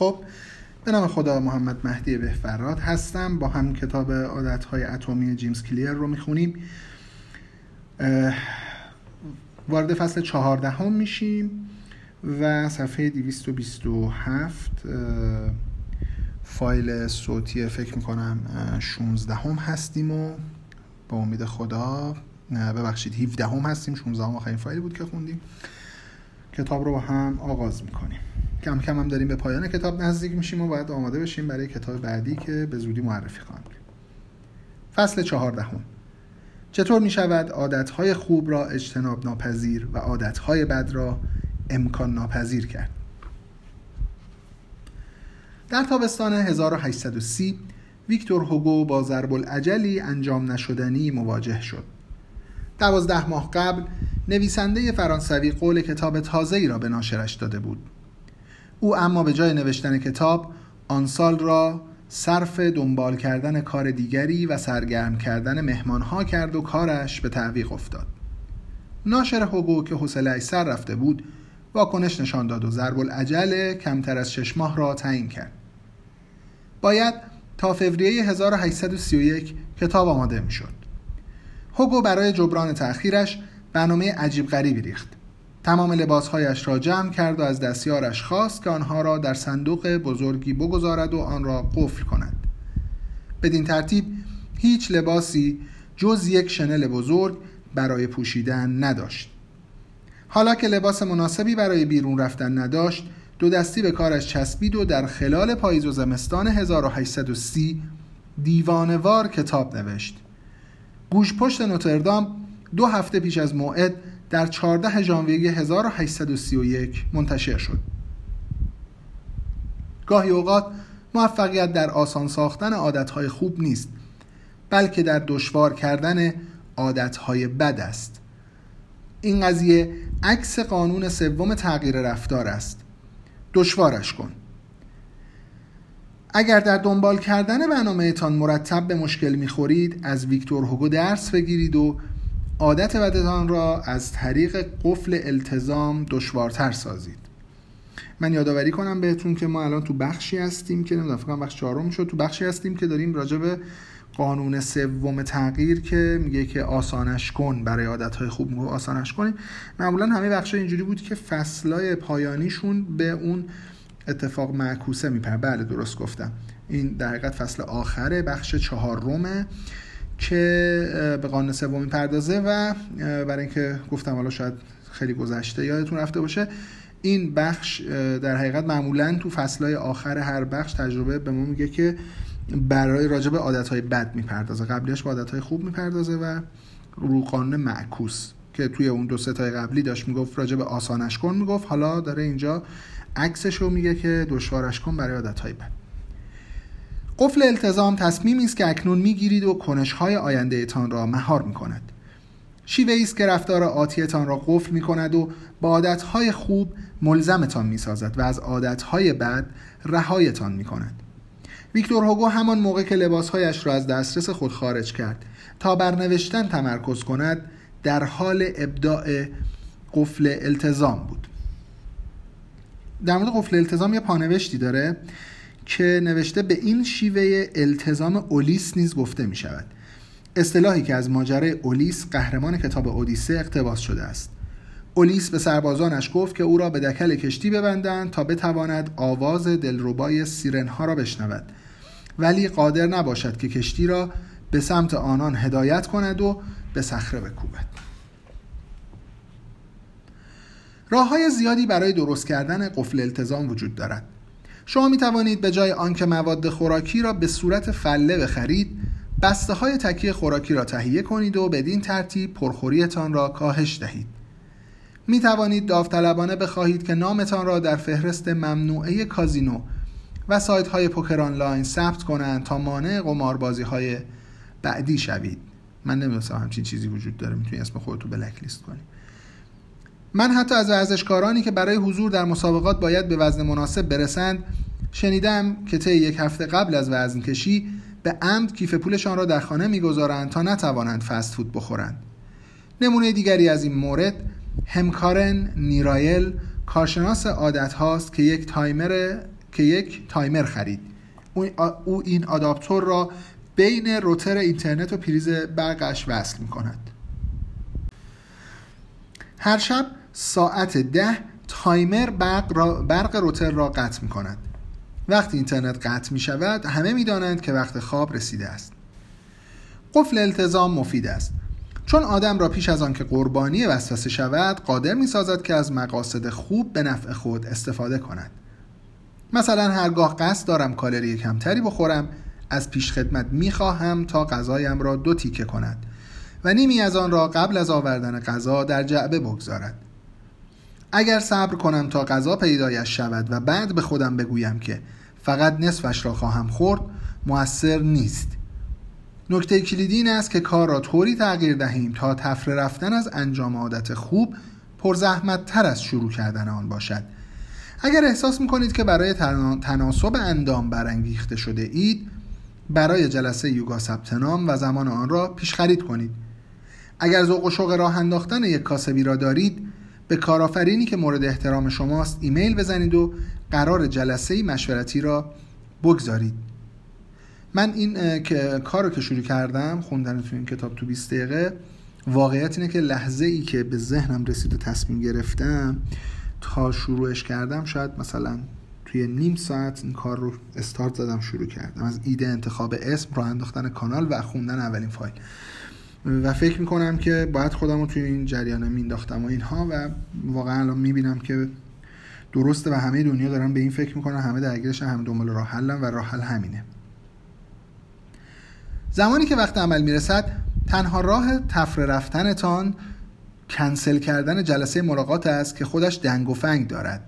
خب به نام خدا محمد مهدی بهفراد هستم. با هم کتاب عادتهای اتمی جیمز کلیر رو می‌خونیم. وارد فصل چهاردهم میشیم و صفحه 227 فایل صوتی فکر می‌کنم 16 هم هستیم و با امید خدا ببخشید 17 هم هستیم. 16 هم آخرین فایلی بود که خوندیم. کتاب رو با هم آغاز می‌کنیم. کم کم هم داریم به پایان کتاب نزدیک میشیم و باید آماده بشیم برای کتاب بعدی که به زودی معرفی خواهم فصل چهاردهم. چطور می شود عادتهای خوب را اجتناب ناپذیر و عادتهای بد را امکان ناپذیر کرد؟ در تابستان 1830 ویکتور هوگو با ضرب العجلی انجام نشدنی مواجه شد. دوازده ماه قبل نویسنده فرانسوی قول کتاب تازه‌ای را به ناشرش داده بود. او اما به جای نوشتن کتاب آن سال را صرف دنبال کردن کار دیگری و سرگرم کردن مهمانها کرد و کارش به تعویق افتاد. ناشر حقوق که حوصله سر رفته بود واکنش نشان داد و ضرب العجل کمتر از شش ماه را تعیین کرد. باید تا فوریه 1831 کتاب آماده می شد هوگو برای جبران تأخیرش برنامه عجیب غریبی ریخت. تمام لباسهایش را جمع کرد و از دستیارش خواست که آنها را در صندوق بزرگی بگذارد و آن را قفل کند. بدین ترتیب هیچ لباسی جز یک شنل بزرگ برای پوشیدن نداشت. حالا که لباس مناسبی برای بیرون رفتن نداشت دو دستی به کارش چسبید و در خلال پاییز و زمستان 1830 دیوانوار کتاب نوشت. گوش پشت نوتردام دو هفته پیش از موعد در 14 ژانویه 1831 منتشر شد. گاهی اوقات موفقیت در آسان ساختن عادتهای خوب نیست بلکه در دشوار کردن عادتهای بد است. این قضیه عکس قانون سوم تغییر رفتار است. دشوارش کن. اگر در دنبال کردن برنامه تان مرتب به مشکل می‌خورید از ویکتور هوگو درس بگیرید و عادت بدتان را از طریق قفل التزام دشوارتر سازید. من یادآوری کنم بهتون که ما الان تو بخشی هستیم که نمی‌دونم فکر بخش چهارم شد تو بخشی هستیم که داریم راجع به قانون سوم تغییر که میگه که آسانش کن برای عادتهای خوب میگه آسانش کنید معمولا همه بخش اینجوری بود که فصلای پایانیشون به اون اتفاق معکوسه میپر بله درست گفتم. این در حقیقت فصل آخره بخش چهارمه. که به قانون سوم پردازه و برای اینکه گفتم حالا شاید خیلی گذشته یادتون رفته باشه این بخش در حقیقت معمولا تو فصلهای آخر هر بخش تجربه به ما میگه که برای راجع به عادتهای بد می‌پردازه. قبلیش به عادتهای خوب می‌پردازه و رو قانون معکوس که توی اون دو ستای قبلی داشت می‌گفت راجع به آسانش کن می‌گفت. حالا داره اینجا عکسش رو میگه که دشوارش کن برای عادتهای بد. قفل التزام تصمیمی است که اکنون می‌گیرید و کنشهای آینده تان را مهار می‌کند. شیوه است که رفتار آتیتان را قفل می کند و با عادتهای خوب ملزمتان می سازد و از عادتهای بد رهایتان می کند ویکتور هوگو همان موقع که لباسهایش را از دسترس خود خارج کرد تا بر نوشتن تمرکز کند در حال ابداع قفل التزام بود. در مورد قفل التزام یه پانوشتی داره. که نوشته به این شیوه التزام اولیس نیز گفته می شود اصطلاحی که از ماجرای اولیس قهرمان کتاب اودیسه اقتباس شده است. اولیس به سربازانش گفت که او را به دکل کشتی ببندند تا بتواند آواز دلربای سیرنها را بشنود. ولی قادر نباشد که کشتی را به سمت آنان هدایت کند و به صخره بکوبد. راه های زیادی برای درست کردن قفل التزام وجود دارد. شما می توانید به جای آنکه مواد خوراکی را به صورت فله بخرید بسته های تکیه خوراکی را تهیه کنید و بدین ترتیب پرخوریتان را کاهش دهید. می توانید داوطلبانه بخواهید که نامتان را در فهرست ممنوعه کازینو و سایت های پوکر آنلاین ثبت کنند تا مانع قماربازی های بعدی شوید. من نمی‌دونستم همچین چیزی وجود داره می‌تونی اسم خودتو بلک لیست کنی. من حتی از ورزشکارانی که برای حضور در مسابقات باید به وزن مناسب برسند شنیدم که طی یک هفته قبل از وزن کشی به عمد کیف پولشان را در خانه می‌گذارند تا نتوانند فست فود بخورند. نمونه دیگری از این مورد همکارن نیرایل کارشناس عادت هاست که یک تایمر که یک تایمر خرید. او این آداپتور را بین روتر اینترنت و پریز برقش وصل می کند هر شب ساعت ده تایمر برق, را برق روتر را قطع می کند وقتی اینترنت قطع می شود همه می دانند که وقت خواب رسیده است. قفل التزام مفید است. چون آدم را پیش از آن که قربانی وسوسه شود قادر می سازد که از مقاصد خوب به نفع خود استفاده کند. مثلا هرگاه قصد دارم کالری کمتری بخورم از پیش خدمت می خواهم تا غذایم را دو تیکه کند و نیمی از آن را قبل از آوردن غذا در جعبه بگذارد. اگر صبر کنم تا غذا پیدایش شود و بعد به خودم بگویم که فقط نصفش را خواهم خورد موثر نیست. نکته کلیدی این است که کار را طوری تغییر دهیم تا تفره رفتن از انجام عادت خوب پرزحمت تر از شروع کردن آن باشد. اگر احساس می‌کنید که برای تناسب اندام برانگیخته شده اید برای جلسه یوگا ثبت نام و زمان آن را پیش خرید کنید. اگر ذوق و شوق راه انداختن یک کاسبی را دارید به کارآفرینی که مورد احترام شماست ایمیل بزنید و قرار جلسه مشورتی را بگذارید. من این که کار رو که شروع کردم خوندن تو این کتاب تو 20 دقیقه واقعیت اینه که لحظه ای که به ذهنم رسید و تصمیم گرفتم تا شروعش کردم شاید مثلا توی نیم ساعت این کار رو استارت زدم شروع کردم. از ایده انتخاب اسم راه انداختن کانال و خوندن اولین فایل. و فکر می‌کنم که باید خودم رو توی این جریان مینداختم و اینها و واقعا الان می‌بینم که درسته و همه دنیا دارن به این فکر می‌کنن همه درگیرش هم دنبال راه حلن و راه حل همینه. زمانی که وقت عمل می‌رسد تنها راه تفره رفتنتان کنسل کردن جلسه ملاقات است که خودش دنگ و فنگ دارد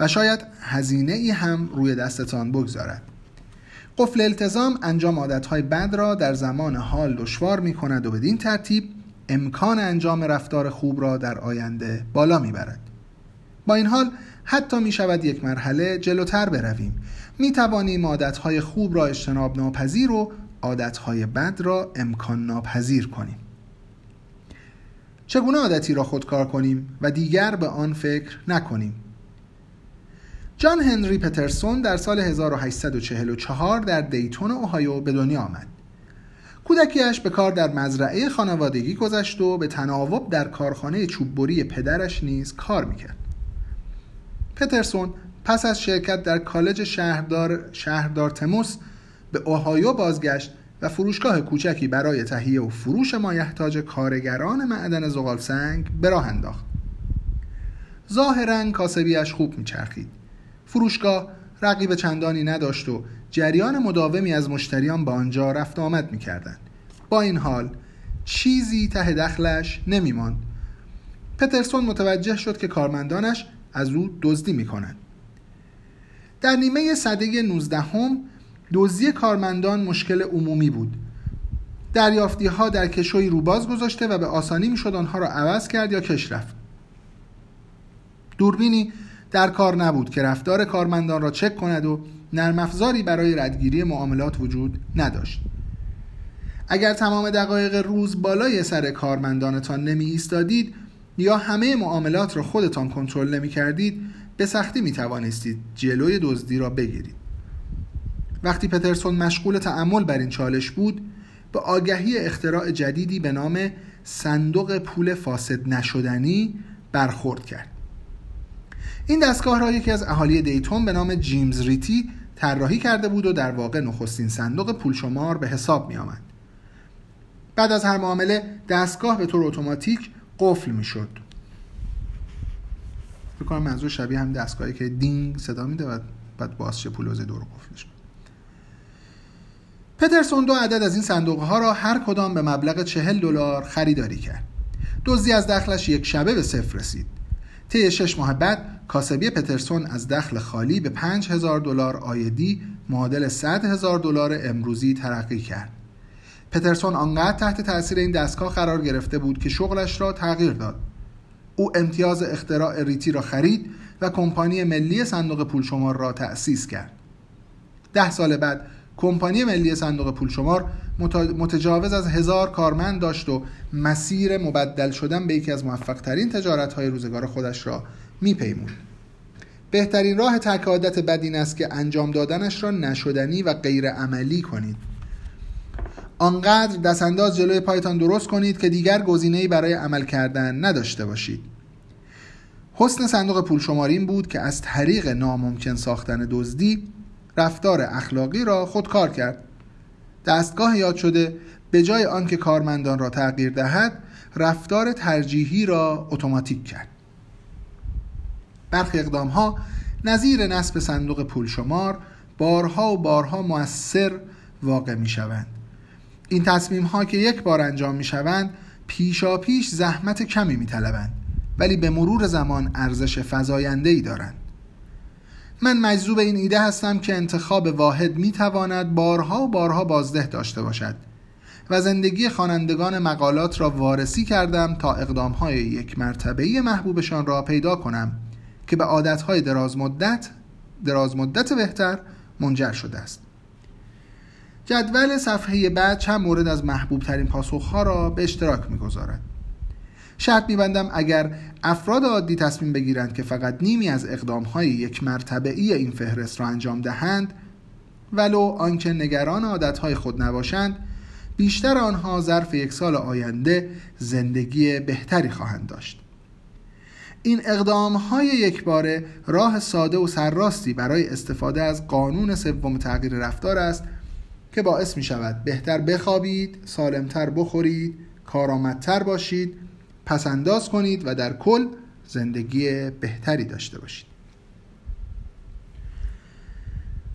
و شاید هزینه ای هم روی دستتان بگذارد. قفل التزام انجام عادتهای بد را در زمان حال دشوار می کند و بدین ترتیب امکان انجام رفتار خوب را در آینده بالا می برد. با این حال حتی می شود یک مرحله جلوتر برویم. می توانیم عادتهای خوب را اجتناب ناپذیر و عادتهای بد را امکان ناپذیر کنیم. چگونه عادتی را خودکار کنیم و دیگر به آن فکر نکنیم؟ جان هنری پترسون در سال 1844 در دیتون اوهایو به دنیا آمد. کودکیش به کار در مزرعه خانوادگی گذشت و به تناوب در کارخانه چوببری پدرش نیز کار می‌کرد. پترسون پس از شرکت در کالج شهردار, شهردار تموس به اوهایو بازگشت و فروشگاه کوچکی برای تهیه و فروش مایحتاج کارگران معدن زغال سنگ به راه انداخت. ظاهرا کاسبیش خوب میچرخید فروشگاه رقیب چندانی نداشت و جریان مداومی از مشتریان به آنجا رفت آمد می‌کردند. با این حال چیزی ته دخلش نمیماند. پترسون متوجه شد که کارمندانش از او دزدی می‌کنند. در نیمه صده 19 هم دزدی کارمندان مشکل عمومی بود. دریافتی ها در کشوی روباز گذاشته و به آسانی می‌شد آنها را عوض کرد یا کش رفت. دوربینی در کار نبود که رفتار کارمندان را چک کند و نرم افزاری برای ردگیری معاملات وجود نداشت. اگر تمام دقایق روز بالای سر کارمندانتان نمی ایستادید یا همه معاملات را خودتان کنترل نمی کردید به سختی می توانستید جلوی دزدی را بگیرید. وقتی پترسون مشغول تعمل بر این چالش بود به آگهی اختراع جدیدی به نام صندوق پول فاسد نشدنی برخورد کرد. این دستگاه را یکی از اهالی دیتون به نام جیمز ریتی طراحی کرده بود و در واقع نخستین صندوق پول شمار به حساب می آمد. بعد از هر معامله دستگاه به طور اتوماتیک قفل می شد فکر کنم منظور شبیه هم دستگاهی که دینگ صدا میده و بعد بازشه پول دور قفلش پترسون دو عدد از این صندوق ها را هر کدام به مبلغ چهل دلار خریداری کرد. دزدی از دخلش یک شبه به صفر رسید. طی شش ماه بعد کاسبی پترسون از دخل خالی به 5000 دلار آیدی معادل 100 هزار دلار امروزی ترقی کرد. پترسون آنقدر تحت تاثیر این دستگاه قرار گرفته بود که شغلش را تغییر داد. او امتیاز اختراع ریتی را خرید و کمپانی ملی صندوق پول شمار را تأسیس کرد. ده سال بعد کمپانی ملی صندوق پول شمار متجاوز از هزار کارمند داشت و مسیر مبدل شدن به یکی از موفق ترین تجارت های روزگار خودش را میپیمود. بهترین راه ترک عادت بد این است که انجام دادنش را نشدنی و غیر عملی کنید. آنقدر دستانداز جلوی پایتان درست کنید که دیگر گزینه‌ای برای عمل کردن نداشته باشید. حسن صندوق پول شمارین بود که از طریق ناممکن ساختن دزدی رفتار اخلاقی را خودکار کرد. دستگاه یاد شده به جای آنکه کارمندان را تغییر دهد رفتار ترجیحی را اتوماتیک کرد. برخی اقدام ها نظیر نصب صندوق پول شمار بارها و بارها موثر واقع می شوند این تصمیم ها که یک بار انجام می شوند پیشا پیش زحمت کمی می طلبند ولی به مرور زمان ارزش فزاینده ای دارند. من مجذوب این ایده هستم که انتخاب واحد می تواند بارها و بارها بازده داشته باشد و زندگی خوانندگان مقالات را وارسی کردم تا اقدامهای یک مرتبهی محبوبشان را پیدا کنم که به عادتهای دراز مدت دراز مدت بهتر منجر شده است. جدول صفحه بعد چند مورد از محبوب ترین پاسخها را به اشتراک می‌گذارد. شرط میبندم اگر افراد عادی تصمیم بگیرند که فقط نیمی از اقدامهای یک مرتبه ای این فهرست را انجام دهند ولو آنکه نگران عادتهای خود نباشند بیشتر آنها ظرف یک سال آینده زندگی بهتری خواهند داشت. این اقدام های یک باره راه ساده و سرراستی برای استفاده از قانون سوم تغییر رفتار است که باعث می شود بهتر بخوابید، سالمتر بخورید، کارآمدتر باشید، پسنداز کنید و در کل زندگی بهتری داشته باشید.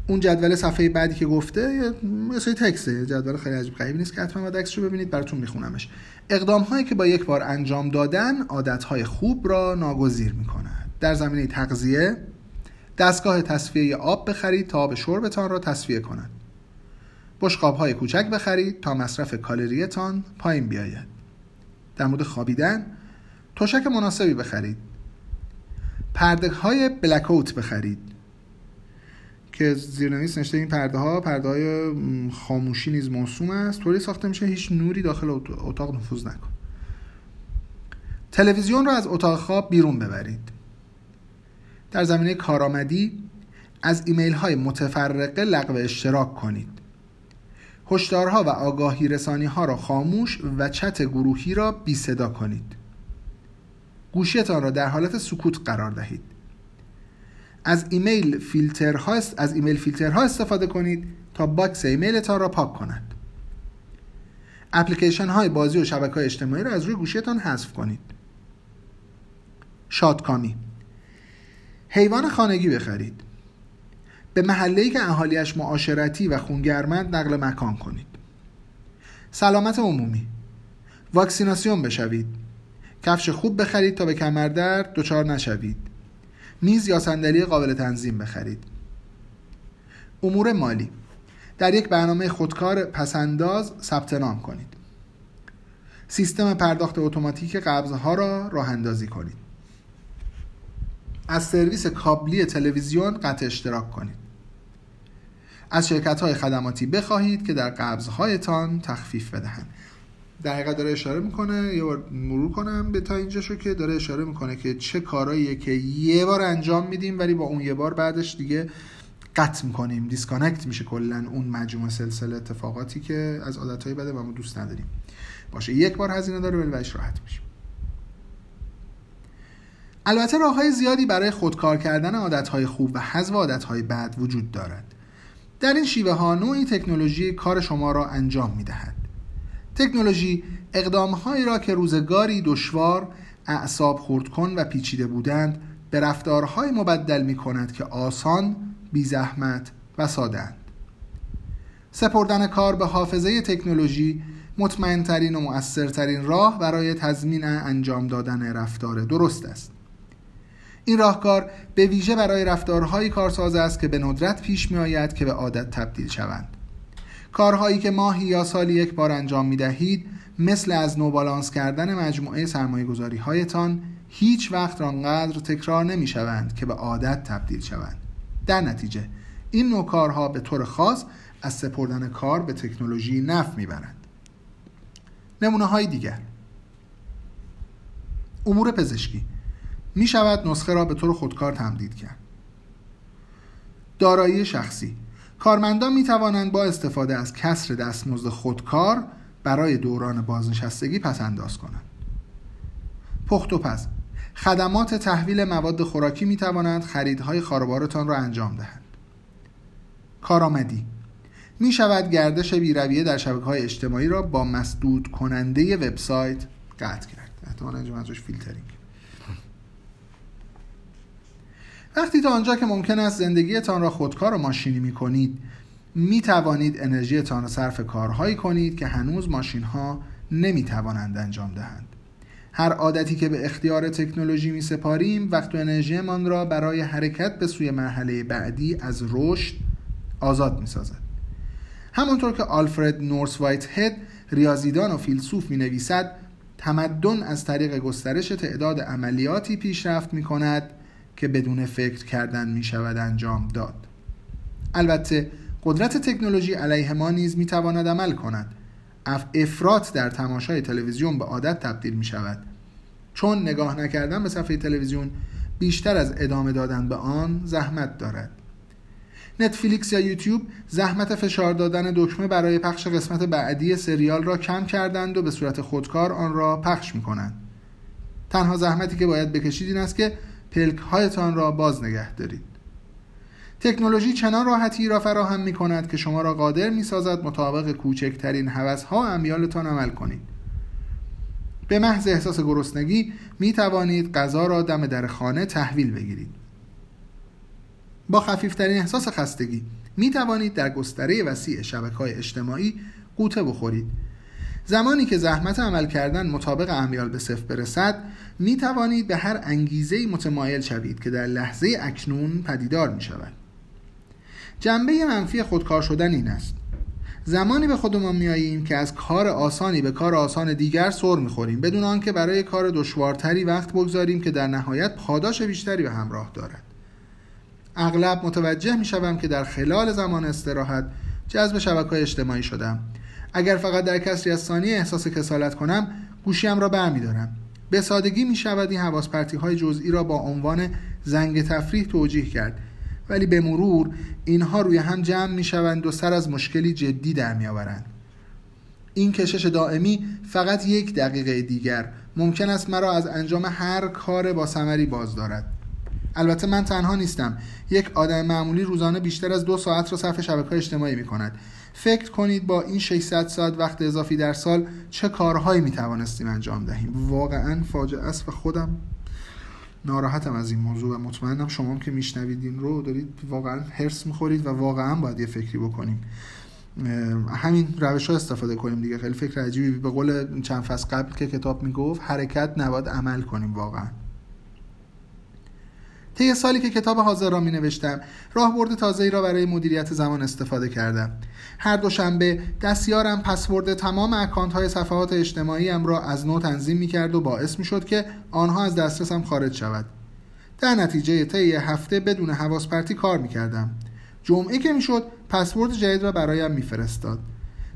اون جدول صفحه بعدی که گفته سری تکسته. جدول خیلی عجیب غریبی نیست که حتما باید رو ببینید براتون میخونمش. اقدام هایی که با یک بار انجام دادن عادت های خوب را ناگزیر می‌کنند در زمینه تغذیه دستگاه تصفیه آب بخرید تا آب شربتان را تصفیه کند. بشقاب های کوچک بخرید تا مصرف کالریتان پایین بیاید. در مورد خوابیدن تشک مناسبی بخرید. پرده های بلکوت بخرید. که زیرنویس نشته این پرده ها پرده های خاموشی نیز موسوم است. طوری ساخته میشه هیچ نوری داخل اتاق نفوذ نکن. تلویزیون رو از اتاق خواب بیرون ببرید. در زمینه کارآمدی از ایمیل های متفرقه لغو اشتراک کنید. هشدارها و آگاهی رسانی ها را خاموش و چت گروهی را بی صدا کنید. گوشیتان را در حالت سکوت قرار دهید. از ایمیل فیلترها از ایمیل فیلترها استفاده کنید تا باکس ایمیلتان را پاک کند. اپلیکیشن های بازی و شبکه های اجتماعی را از روی گوشیتان حذف کنید. شادکامی. حیوان خانگی بخرید. به محله که اهالیش معاشرتی و خونگرمند نقل مکان کنید. سلامت عمومی. واکسیناسیون بشوید. کفش خوب بخرید تا به کمردرد دچار نشوید. میز یا صندلی قابل تنظیم بخرید. امور مالی. در یک برنامه خودکار پسنداز ثبت نام کنید. سیستم پرداخت اتوماتیک قبضها را راه اندازی کنید. از سرویس کابلی تلویزیون قطع اشتراک کنید. از شرکت های خدماتی بخواهید که در قبضهایتان تخفیف بدهند. در داره اشاره می‌کنه. یه بار مرور کنم به تا اینجا شو که داره اشاره می‌کنه که چه کارهاییه که یه بار انجام میدیم ولی با اون یه بار بعدش دیگه قطع می‌کنیم. disconnect میشه کلا اون مجموعه سلسله اتفاقاتی که از عادتهای بده و ما دوست نداریم. باشه. یک بار هزینه داره ولی راحت میشه. البته راه های زیادی برای خودکار کردن عادتهای خوب و حذف عادتهای بد وجود دارد در این شیوه ها نوعی تکنولوژی کار شما را انجام می دهد. تکنولوژی اقدامهایی را که روزگاری دشوار اعصاب خورد کن و پیچیده بودند به رفتارهای مبدل می کند که آسان، بی زحمت و سادند. سپردن کار به حافظه تکنولوژی مطمئنترین و مؤثرترین راه برای تضمین انجام دادن رفتار درست است. این راهکار به ویژه برای رفتارهایی کارساز است که به ندرت پیش می آید که به عادت تبدیل شوند. کارهایی که ماهی یا سالی یک بار انجام می دهید مثل از نوبالانس کردن مجموعه سرمایه گذاری هایتان هیچ وقت آنقدر تکرار نمی شوند که به عادت تبدیل شوند. در نتیجه این نوع کارها به طور خاص از سپردن کار به تکنولوژی نف می‌برند. نمونه های دیگر امور پزشکی می شود نسخه را به طور خودکار تمدید کرد. دارایی شخصی کارمندان می توانند با استفاده از کسر دستمزد خودکار برای دوران بازنشستگی پس انداز کنند. پخت و پس خدمات تحویل مواد خوراکی می توانند خریدهای خاربارتان را انجام دهند. کارآمدی می شود گردش بیرویه در شبکه های اجتماعی را با مسدود کننده وبسایت قطع کرد. احتمالا منظورش فیلترینگ. وقتی تا آنجا که ممکن است زندگیتان را خودکار و ماشینی می کنید می توانید انرژیتان را صرف کارهایی کنید که هنوز ماشین ها نمی توانند انجام دهند. هر عادتی که به اختیار تکنولوژی می سپاریم وقت و انرژیمان را برای حرکت به سوی مرحله بعدی از رشد آزاد می سازد همانطور که آلفرد نورس وایت هد ریاضیدان و فیلسوف می نویسد تمدن از طریق گسترش تعداد عملیاتی پیشرفت می کند که بدون فکر کردن می شود انجام داد. البته قدرت تکنولوژی علیه ما نیز می تواند عمل کند. افراط در تماشای تلویزیون به عادت تبدیل می شود چون نگاه نکردن به صفحه تلویزیون بیشتر از ادامه دادن به آن زحمت دارد. نتفلیکس یا یوتیوب زحمت فشار دادن دکمه برای پخش قسمت بعدی سریال را کم کردند و به صورت خودکار آن را پخش می کنند. تنها زحمتی که باید بکشید این است که پلک هایتان را باز نگه دارید. تکنولوژی چنان راحتی را فراهم می کند که شما را قادر می سازد مطابق کوچکترین حوث ها امیالتان عمل کنید. به محض احساس گرسنگی می توانید غذا را دم در خانه تحویل بگیرید. با خفیفترین احساس خستگی می توانید در گستره وسیع شبکه های اجتماعی قوطه بخورید زمانی که زحمت عمل کردن مطابق امیال به صفر برسد می توانید به هر انگیزه متمایل شوید که در لحظه اکنون پدیدار می شود جنبه منفی خودکار شدن این است. زمانی به خودمان میاییم که از کار آسانی به کار آسان دیگر سر می‌خوریم بدون آنکه برای کار دشوارتری وقت بگذاریم که در نهایت پاداش بیشتری به همراه دارد. اغلب متوجه می شوم که در خلال زمان استراحت جذب شبکه اجتماعی شدم. اگر فقط در کسری از ثانیه احساس کسالت کنم گوشیم را برمیدارم به سادگی می شود این حواس های جزئی را با عنوان زنگ تفریح توجیه کرد. ولی به مرور اینها روی هم جمع می شوند و سر از مشکلی جدی در می آورند. این کشش دائمی فقط یک دقیقه دیگر ممکن است مرا از انجام هر کار با ثمری باز دارد. البته من تنها نیستم. یک آدم معمولی روزانه بیشتر از دو ساعت را صرف شبکه اجتماعی می کند. فکر کنید با این 600 ساعت وقت اضافی در سال چه کارهایی می توانستیم انجام دهیم؟ واقعا فاجعه است و خودم ناراحتم از این موضوع و مطمئنم شما که میشنوید این رو دارید واقعا هرس می‌خورید و واقعا باید یه فکری بکنیم. همین روش ها استفاده کنیم دیگه. خیلی فکر عجیبی. به قول چند فصل قبل که کتاب می‌گفت حرکت نباید عمل کنیم واقعا. طی سالی که کتاب حاضر را می نوشتم راهبرد تازه را برای مدیریت زمان استفاده کردم. هر دوشنبه دستیارم پسورد تمام اکانت های صفحات اجتماعی ام را از نو تنظیم می کرد و باعث می شد که آنها از دسترسم خارج شود. در نتیجه طی هفته بدون حواس پرتی کار می کردم جمعه که می شد پسورد جدید را برایم میفرستاد.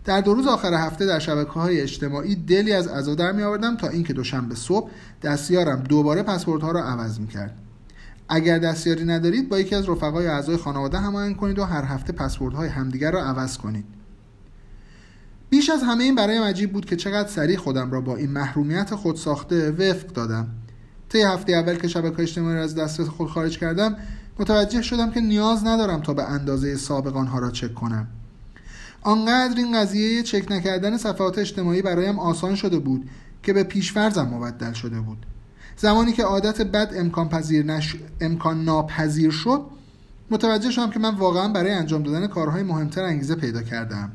در دو روز آخر هفته در شبکه های اجتماعی دلی از عزا در می آوردم تا اینکه دوشنبه صبح دستیارم دوباره پسوردها را عوض می کرد اگر دستیاری ندارید با یکی از رفقای اعضای خانواده هماهنگ کنید و هر هفته پسوردهای همدیگر را عوض کنید. بیش از همه این برایم عجیب بود که چقدر سریع خودم را با این محرومیت خود ساخته وفق دادم. طی هفته اول که شبکه اجتماعی را از دسترس خود خارج کردم متوجه شدم که نیاز ندارم تا به اندازه سابق آنها را چک کنم. آنقدر این قضیه چک نکردن صفحات اجتماعی برایم آسان شده بود که به پیشفرزم مبدل شده بود. زمانی که عادت بد امکان پذیر نش... امکان ناپذیر شد متوجه شدم که من واقعا برای انجام دادن کارهای مهمتر انگیزه پیدا کردم.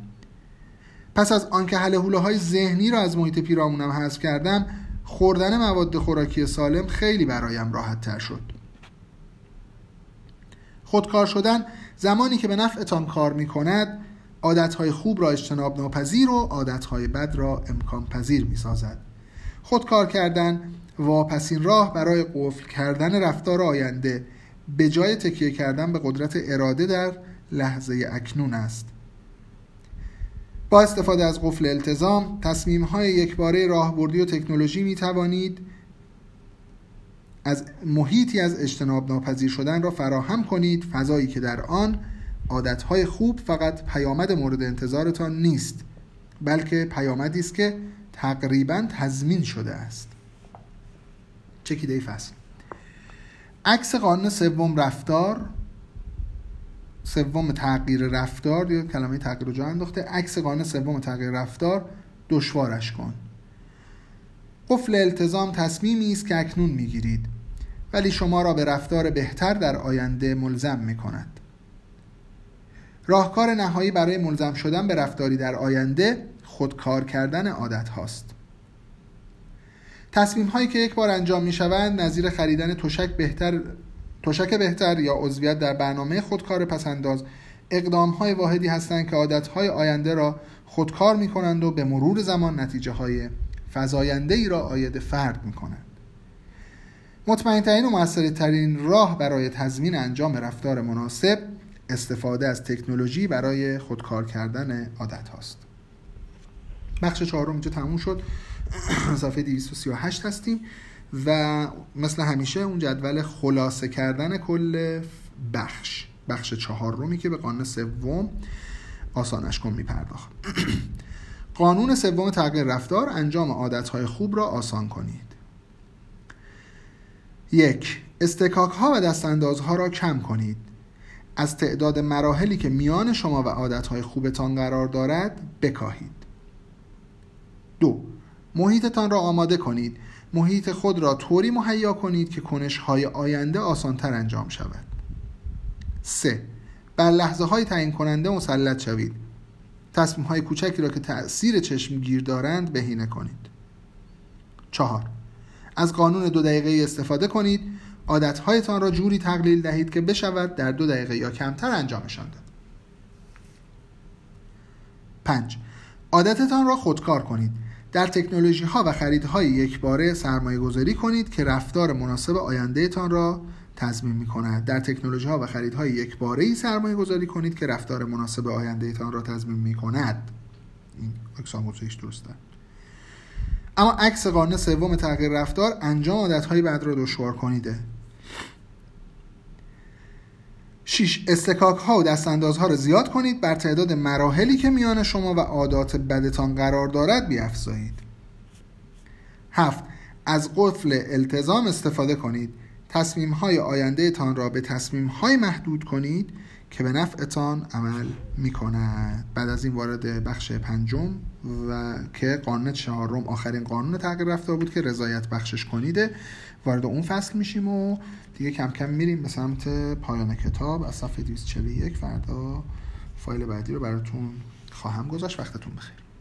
پس از آنکه حل های ذهنی را از محیط پیرامونم حذف کردم خوردن مواد خوراکی سالم خیلی برایم راحت تر شد. خودکار شدن زمانی که به نفعتان کار می کند عادتهای خوب را اجتناب ناپذیر و عادتهای بد را امکان پذیر می سازد خودکار کردن واپسین راه برای قفل کردن رفتار آینده به جای تکیه کردن به قدرت اراده در لحظه اکنون است. با استفاده از قفل التزام تصمیم های یکباره راهبردی و تکنولوژی می توانید از محیطی از اجتناب ناپذیر شدن را فراهم کنید. فضایی که در آن عادتهای خوب فقط پیامد مورد انتظارتان نیست بلکه پیامدی است که تقریبا تضمین شده است. چکیده فصل. عکس قانون سوم رفتار سوم تغییر رفتار یا کلمه تغییر جا انداخته. عکس قانون سوم تغییر رفتار دشوارش کن. قفل التزام تصمیمی است که اکنون می‌گیرید ولی شما را به رفتار بهتر در آینده ملزم می کند راهکار نهایی برای ملزم شدن به رفتاری در آینده خودکار کردن عادت هاست. تصمیم هایی که یک بار انجام می شوند نظیر خریدن تشک بهتر تشک بهتر یا عضویت در برنامه خودکار پسنداز اقدام های واحدی هستند که عادت های آینده را خودکار می کنند و به مرور زمان نتیجه های فضاینده ای را آید فرد می کنند مطمئن ترین و ترین راه برای تضمین انجام رفتار مناسب استفاده از تکنولوژی برای خودکار کردن عادت هاست. بخش چهارم اینجا تموم شد. صفحه 238 هستیم و مثل همیشه اون جدول خلاصه کردن کل بخش بخش چهارمی که به قانون سوم آسانش کن میپرداخت. قانون سوم تغییر رفتار انجام عادتهای خوب را آسان کنید. یک استکاک ها و دستاندازها را کم کنید. از تعداد مراحلی که میان شما و عادتهای خوبتان قرار دارد بکاهید. دو. محیطتان را آماده کنید. محیط خود را طوری مهیا کنید که کنش های آینده آسانتر انجام شود. 3. بر لحظه های تعیین کننده مسلط شوید. تصمیم های کوچکی را که تأثیر چشمگیر دارند بهینه کنید. 4. از قانون دو دقیقه استفاده کنید. عادتهایتان را جوری تقلیل دهید که بشود در دو دقیقه یا کمتر انجامشان داد. 5. عادتتان را خودکار کنید. در تکنولوژی ها و خریدهای یک باره سرمایه گذاری کنید که رفتار مناسب آینده تان را تضمین می کند در تکنولوژی ها و خریدهای یک باره ای سرمایه گذاری کنید که رفتار مناسب آینده تان را تضمین می کند این اکسان درسته. اما عکس قانون سوم تغییر رفتار انجام عادتهای بعد را دشوار کنیده. 6. استکاک ها و دستاندازها را زیاد کنید بر تعداد مراحلی که میان شما و عادات بدتان قرار دارد بیافزایید 7. از قفل التزام استفاده کنید تصمیم های آینده تان را به تصمیم های محدود کنید که به نفعتان عمل می کند بعد از این وارد بخش پنجم و که قانون چهارم آخرین قانون تغییر رفتار بود که رضایت بخشش کنیده وارد اون فصل میشیم و دیگه کم کم میریم به سمت پایان کتاب. از صفحه 241 فردا فایل بعدی رو براتون خواهم گذاشت. وقتتون بخیر.